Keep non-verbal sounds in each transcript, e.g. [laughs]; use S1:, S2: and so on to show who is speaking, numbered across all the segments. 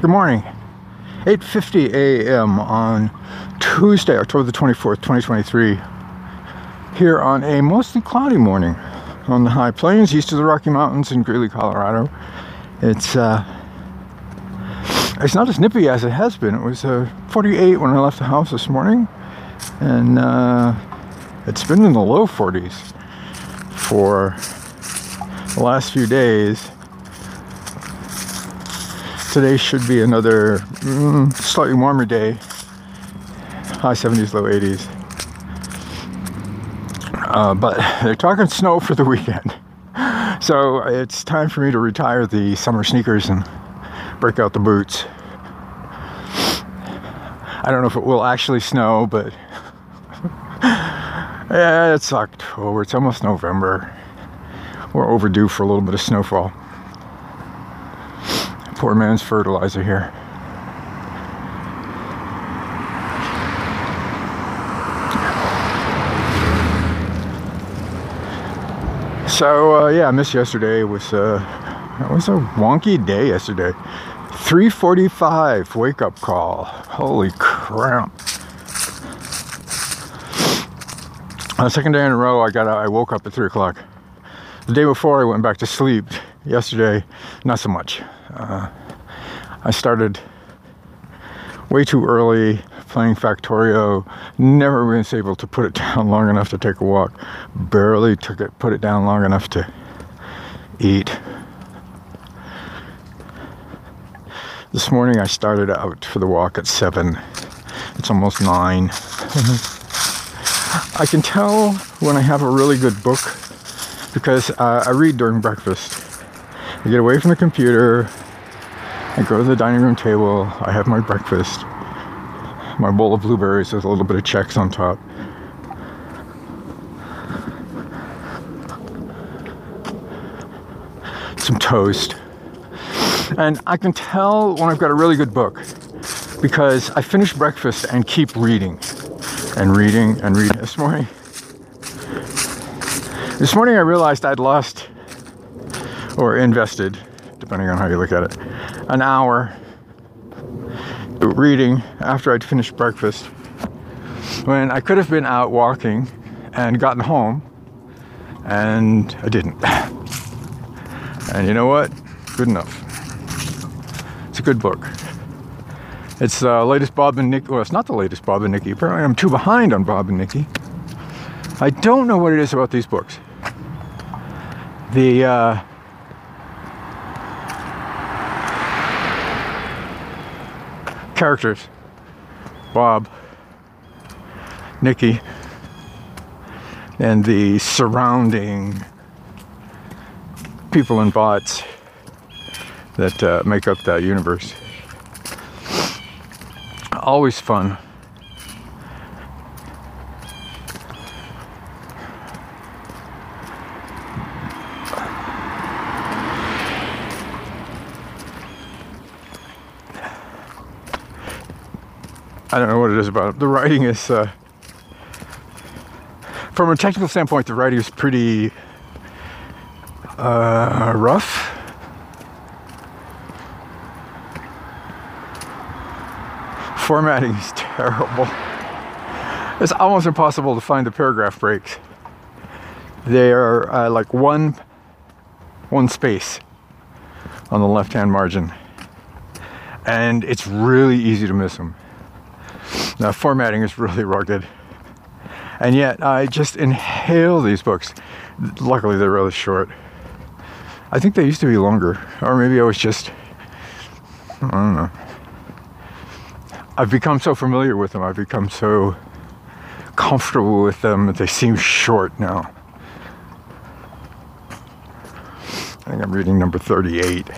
S1: Good morning. 8:50 a.m. on Tuesday, October the 24th, 2023. Here on a mostly cloudy morning on the high plains east of the Rocky Mountains in Greeley, Colorado. It's uh, it's not as nippy as it has been. It was uh, 48 when I left the house this morning, and uh, it's been in the low 40s for the last few days. Today should be another mm, slightly warmer day, high 70s, low 80s. Uh, but they're talking snow for the weekend. [laughs] So it's time for me to retire the summer sneakers and break out the boots. I don't know if it will actually snow, but [laughs] yeah, it's October. It's almost November. We're overdue for a little bit of snowfall. Poor man's fertilizer here. So uh, yeah, I missed yesterday. It was uh, it was a wonky day yesterday. 3:45 wake up call. Holy crap! On the second day in a row, I got I woke up at three o'clock. The day before, I went back to sleep. Yesterday, not so much. Uh, I started way too early playing Factorio. Never was able to put it [laughs] down long enough to take a walk. Barely took it, put it down long enough to eat. This morning I started out for the walk at seven. It's almost nine. I can tell when I have a really good book because uh, I read during breakfast. I get away from the computer. I go to the dining room table. I have my breakfast my bowl of blueberries with a little bit of Chex on top. Some toast. And I can tell when I've got a really good book because I finish breakfast and keep reading and reading and reading. This morning, this morning I realized I'd lost or invested, depending on how you look at it, an hour reading after I'd finished breakfast when I could have been out walking and gotten home, and I didn't. [laughs] And you know what? Good enough. It's a good book. It's the uh, latest Bob and Nikki. Well, it's not the latest Bob and Nikki. Apparently, I'm too behind on Bob and Nikki. I don't know what it is about these books. The uh, characters Bob, Nikki, and the surrounding people and bots that uh, make up that universe. Always fun. I don't know what it is about. The writing is, uh, from a technical standpoint, the writing is pretty uh, rough. Formatting is [laughs] terrible. It's almost impossible to find the paragraph breaks. They are uh, like one one space on the left-hand margin, and it's really easy to miss them. Now, formatting is really rugged. And yet, I just inhale these books. Luckily, they're really short. I think they used to be longer, or maybe I was just, I don't know. I've become so familiar with them, I've become so comfortable with them that they seem short now. I think I'm reading number 38.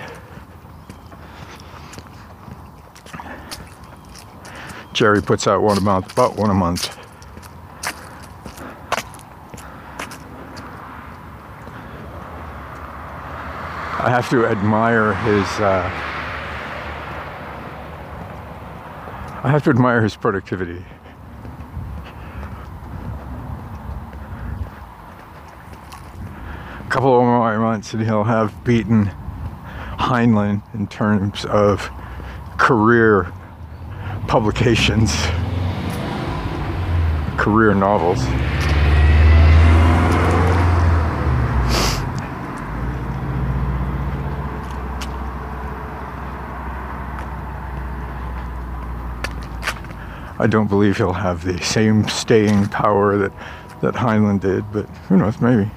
S1: Jerry puts out one a month, about one a month. I have to admire his. Uh, I have to admire his productivity. A couple of more months, and he'll have beaten Heinlein in terms of career publications, career novels. I don't believe he'll have the same staying power that, that Heinlein did, but who knows, maybe.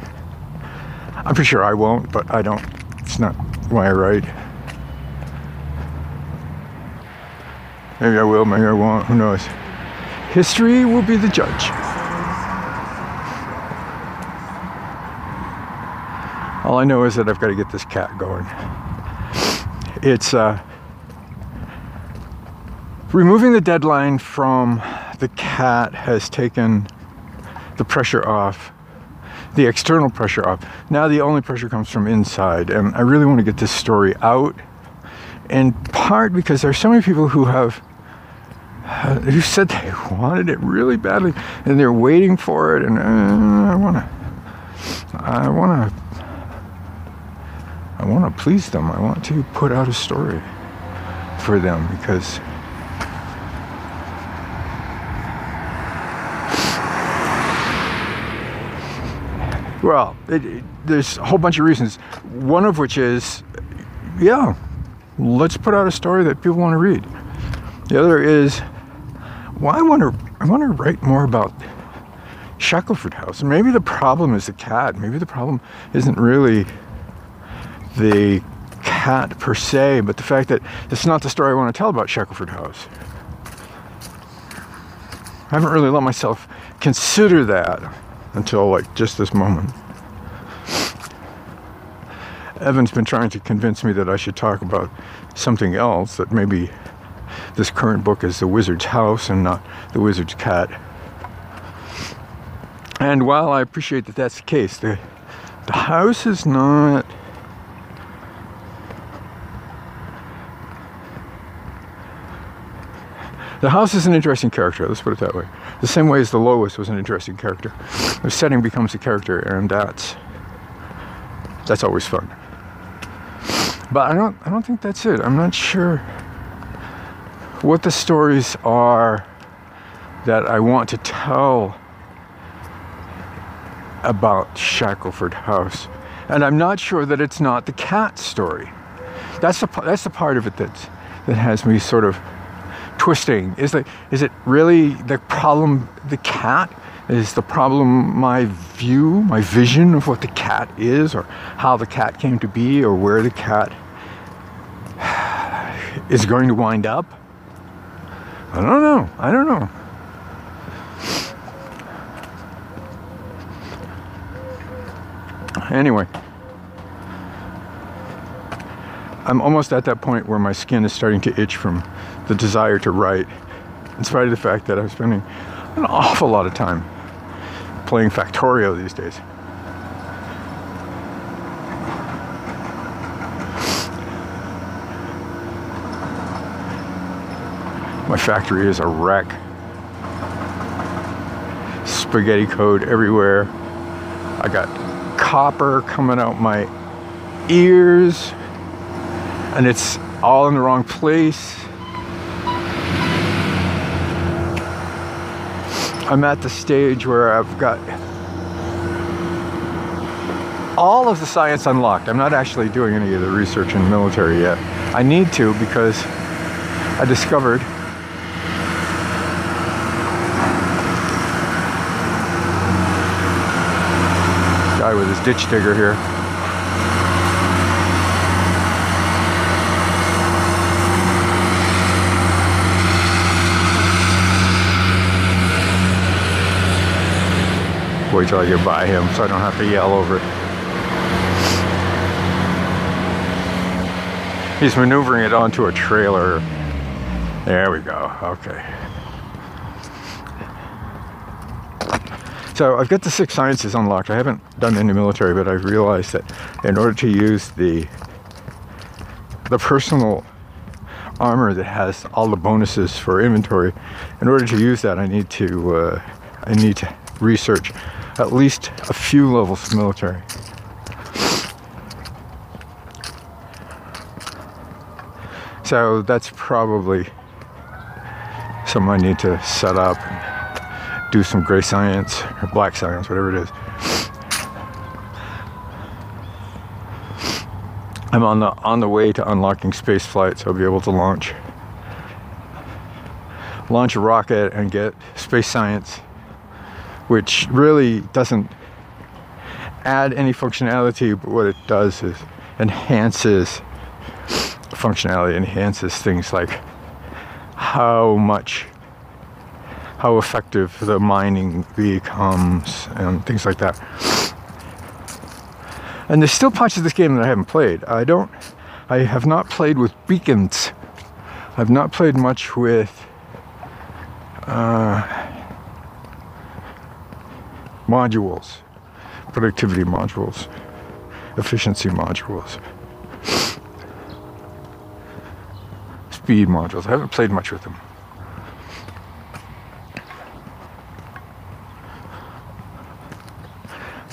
S1: I'm pretty sure I won't, but I don't, it's not why I write. Maybe I will, maybe I won't, who knows. History will be the judge. All I know is that I've got to get this cat going. It's, uh, Removing the deadline from the cat has taken the pressure off, the external pressure off. Now the only pressure comes from inside, and I really want to get this story out. In part because there are so many people who have who said they [laughs] wanted it really badly, and they're waiting for it, and uh, I want to, I want to, I want to please them. I want to put out a story for them because Well, it, it, there's a whole bunch of reasons. One of which is, yeah, let's put out a story that people want to read. The other is, well, I want to I want to write more about Shackelford House. Maybe the problem is the cat. Maybe the problem isn't really the cat per se, but the fact that it's not the story I want to tell about Shackelford House. I haven't really let myself consider that until like just this moment. Evan's been trying to convince me that I should talk about something else, that maybe this current book is The Wizard's House and not The Wizard's Cat. And while I appreciate that that's the case, the, the house is not. The house is an interesting character, let's put it that way the same way as the Lois was an interesting character. The setting becomes a character, and that's that's always fun. But I don't I don't think that's it. I'm not sure what the stories are that I want to tell about Shackleford House. And I'm not sure that it's not the cat story. That's the that's the part of it that that has me sort of twisting? Is the is it really the problem the cat? Is the problem my view, my vision of what the cat is, or how the cat came to be, or where the cat is going to wind up? I don't know. I don't know. Anyway, I'm almost at that point where my skin is starting to itch from the desire to write, in spite of the fact that I'm spending an awful lot of time playing Factorio these days. My factory is a wreck. Spaghetti code everywhere. I got copper coming out my ears, and it's all in the wrong place. I'm at the stage where I've got all of the science unlocked. I'm not actually doing any of the research in the military yet. I need to because I discovered guy with his ditch digger here. Wait till I get by him so I don't have to yell over it. He's maneuvering it onto a trailer. There we go. Okay. So I've got the six sciences unlocked. I haven't done any military, but I've realized that in order to use the the personal armor that has all the bonuses for inventory, in order to use that, I need to uh, I need to research at least a few levels of military. So that's probably something I need to set up do some gray science or black science, whatever it is. I'm on the on the way to unlocking space flight, so I'll be able to launch launch a rocket and get space science, which really doesn't add any functionality, but what it does is enhances functionality, enhances things like how much, how effective the mining becomes, and things like that. And there's still parts of this game that I haven't played. I don't, I have not played with beacons. I've not played much with uh, modules, productivity modules, efficiency modules, speed modules. I haven't played much with them.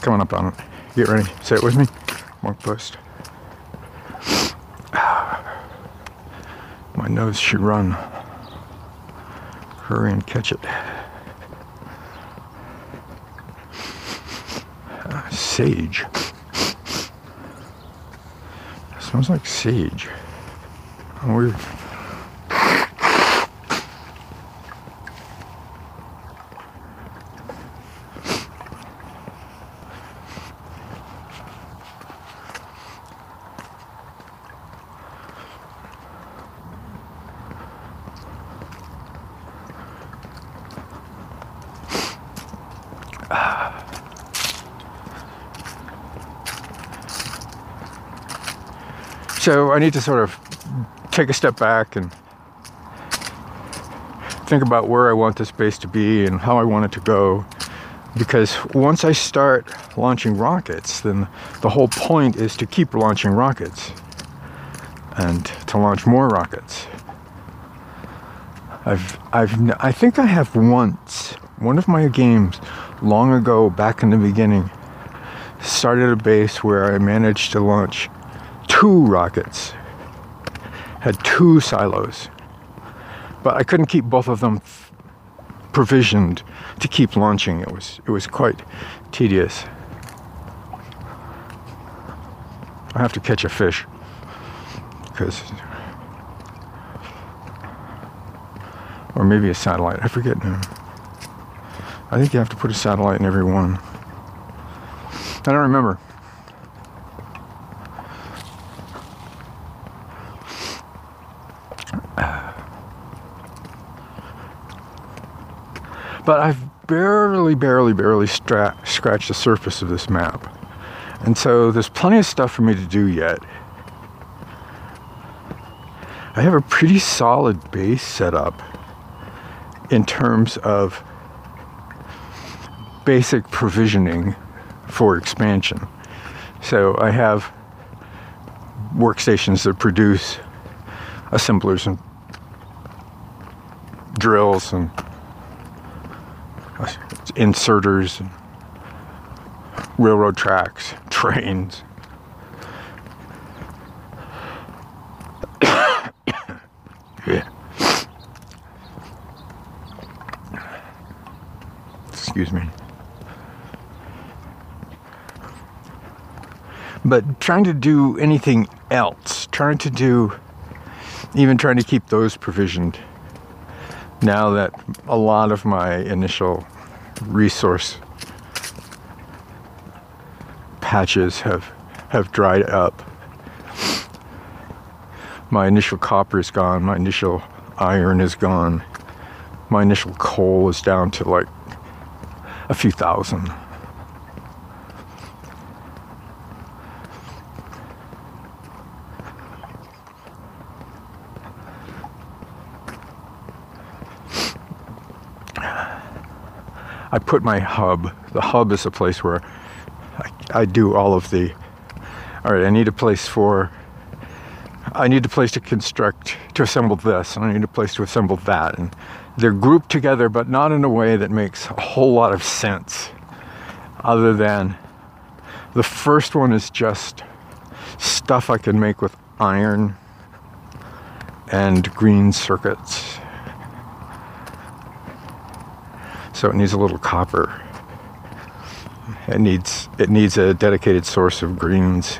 S1: Coming up on it. Get ready. Say it with me. Monk post. [sighs] My nose should run. Hurry and catch it. Sage. smells like sage. Oh, Weird. I need to sort of take a step back and think about where I want this base to be and how I want it to go. Because once I start launching rockets, then the whole point is to keep launching rockets and to launch more rockets. I've, I've, I think I have once, one of my games long ago, back in the beginning, started a base where I managed to launch two rockets, had two silos, but I couldn't keep both of them provisioned to keep launching. It was it was quite tedious. I have to catch a fish because, or maybe a satellite. I forget now. I think you have to put a satellite in every one. I don't remember. But I've barely, barely, barely stra- scratched the surface of this map. And so there's plenty of stuff for me to do yet. I have a pretty solid base set up in terms of basic provisioning for expansion. So I have workstations that produce assemblers and drills and inserters, railroad tracks, [laughs] trains. yeah. [coughs] Excuse me. But trying to do anything else, trying to do, even trying to keep those provisioned now that a lot of my initial resource patches have have dried up. My initial copper is gone, my initial iron is gone. My initial coal is down to like a few thousand. I put my hub. The hub is a place where I, I do all of the. All right, I need a place for. I need a place to construct, to assemble this, and I need a place to assemble that. And they're grouped together, but not in a way that makes a whole lot of sense, other than the first one is just stuff I can make with iron and green circuits. So it needs a little copper. It needs it needs a dedicated source of greens.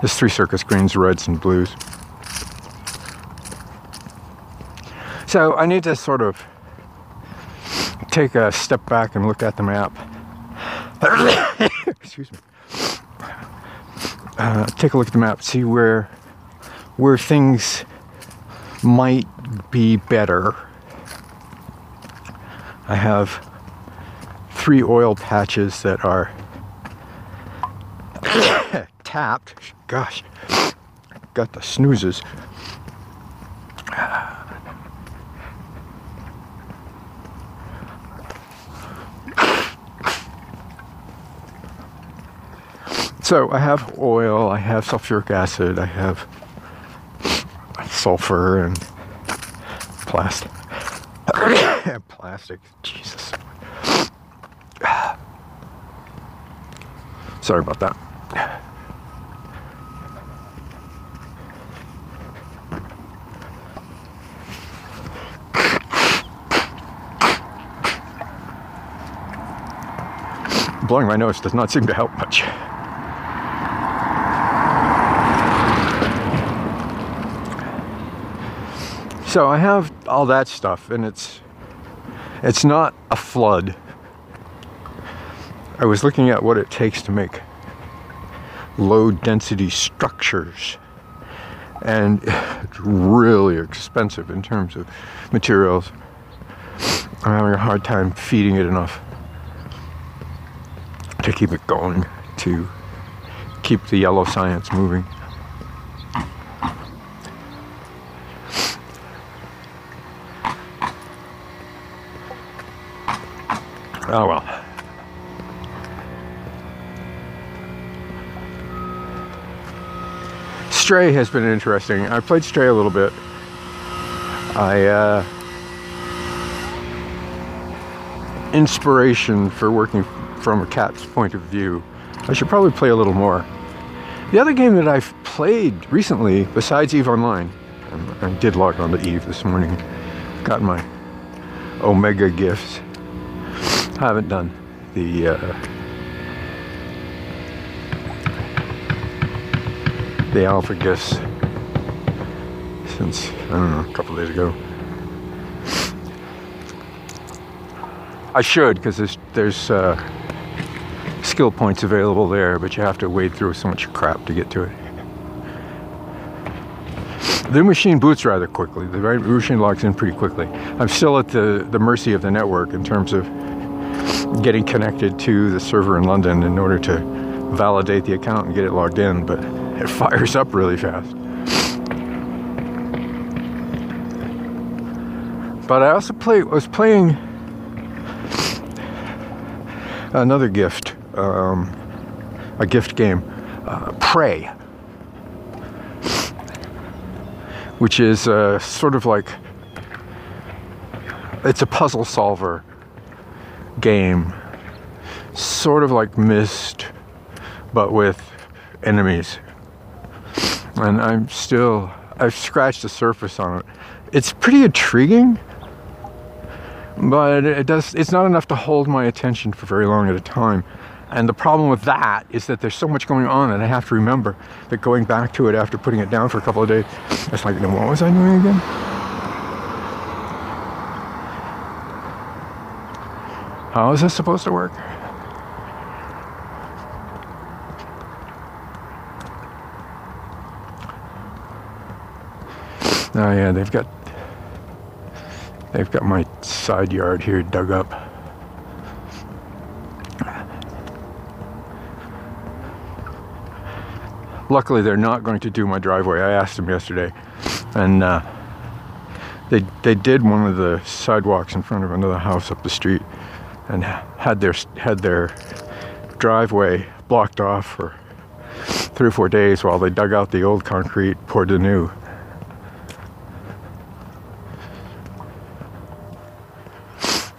S1: There's three circus greens, reds, and blues. So I need to sort of take a step back and look at the map. [coughs] Excuse me. Uh, take a look at the map, see where where things might be better. I have three oil patches that are [coughs] tapped. Gosh, got the snoozes. So I have oil, I have sulfuric acid, I have sulfur and plastic. [laughs] plastic, Jesus. [sighs] Sorry about that. Blowing my nose does not seem to help much. So I have all that stuff, and it's it's not a flood. I was looking at what it takes to make low density structures, and it's really expensive in terms of materials. I'm having a hard time feeding it enough to keep it going, to keep the yellow science moving. Oh well. Stray has been interesting. I played Stray a little bit. I uh, inspiration for working from a cat's point of view. I should probably play a little more. The other game that I've played recently, besides Eve Online, I did log on to Eve this morning, got my Omega gifts. I haven't done the uh, the alpha gifts since I don't know a couple days ago. I should because there's there's uh, skill points available there, but you have to wade through so much crap to get to it. The machine boots rather quickly. The machine logs in pretty quickly. I'm still at the, the mercy of the network in terms of getting connected to the server in London in order to validate the account and get it logged in, but it [laughs] fires up really fast. But I also play was playing another gift, um, a gift game, uh, Prey, which is uh, sort of like it's a puzzle solver game, sort of like Myst, but with enemies. And I'm still, I've scratched the surface on it. It's pretty intriguing, but it does, it's not enough to hold my attention for very long at a time. And the problem with that is that there's so much going on, and I have to remember that going back to it after putting it down for a couple of days, it's like, what was I doing again? How is this supposed to work? Oh yeah, they've got they've got my side yard here dug up. Luckily, they're not going to do my driveway. I asked them yesterday, and uh, they they did one of the sidewalks in front of another house up the street and had their had their driveway blocked off for three or four days while they dug out the old concrete, poured the new.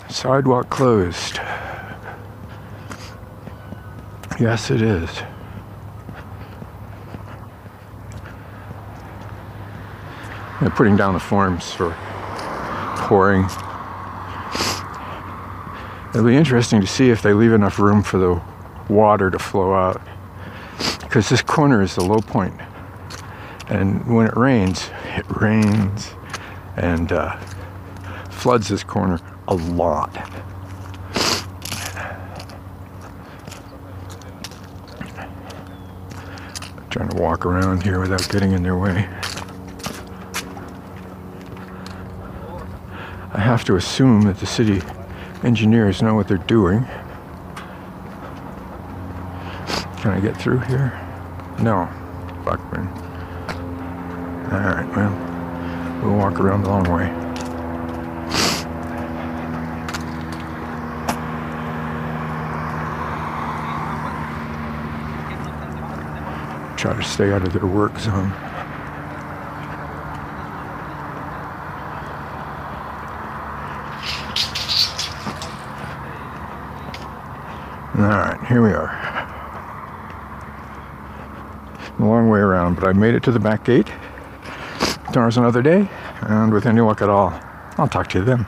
S1: Sidewalk closed. Yes, it is. They're putting down the forms for pouring. It'll be interesting to see if they leave enough room for the water to flow out. Because this corner is the low point. And when it rains, it rains and uh, floods this corner a lot. Trying to walk around here without getting in their way. I have to assume that the city engineers know what they're doing. Can I get through here? No. Fuck, man. Alright, well, we'll walk around the long way. Try to stay out of their work zone. Alright, here we are. A long way around, but I made it to the back gate. Tomorrow's another day, and with any luck at all, I'll talk to you then.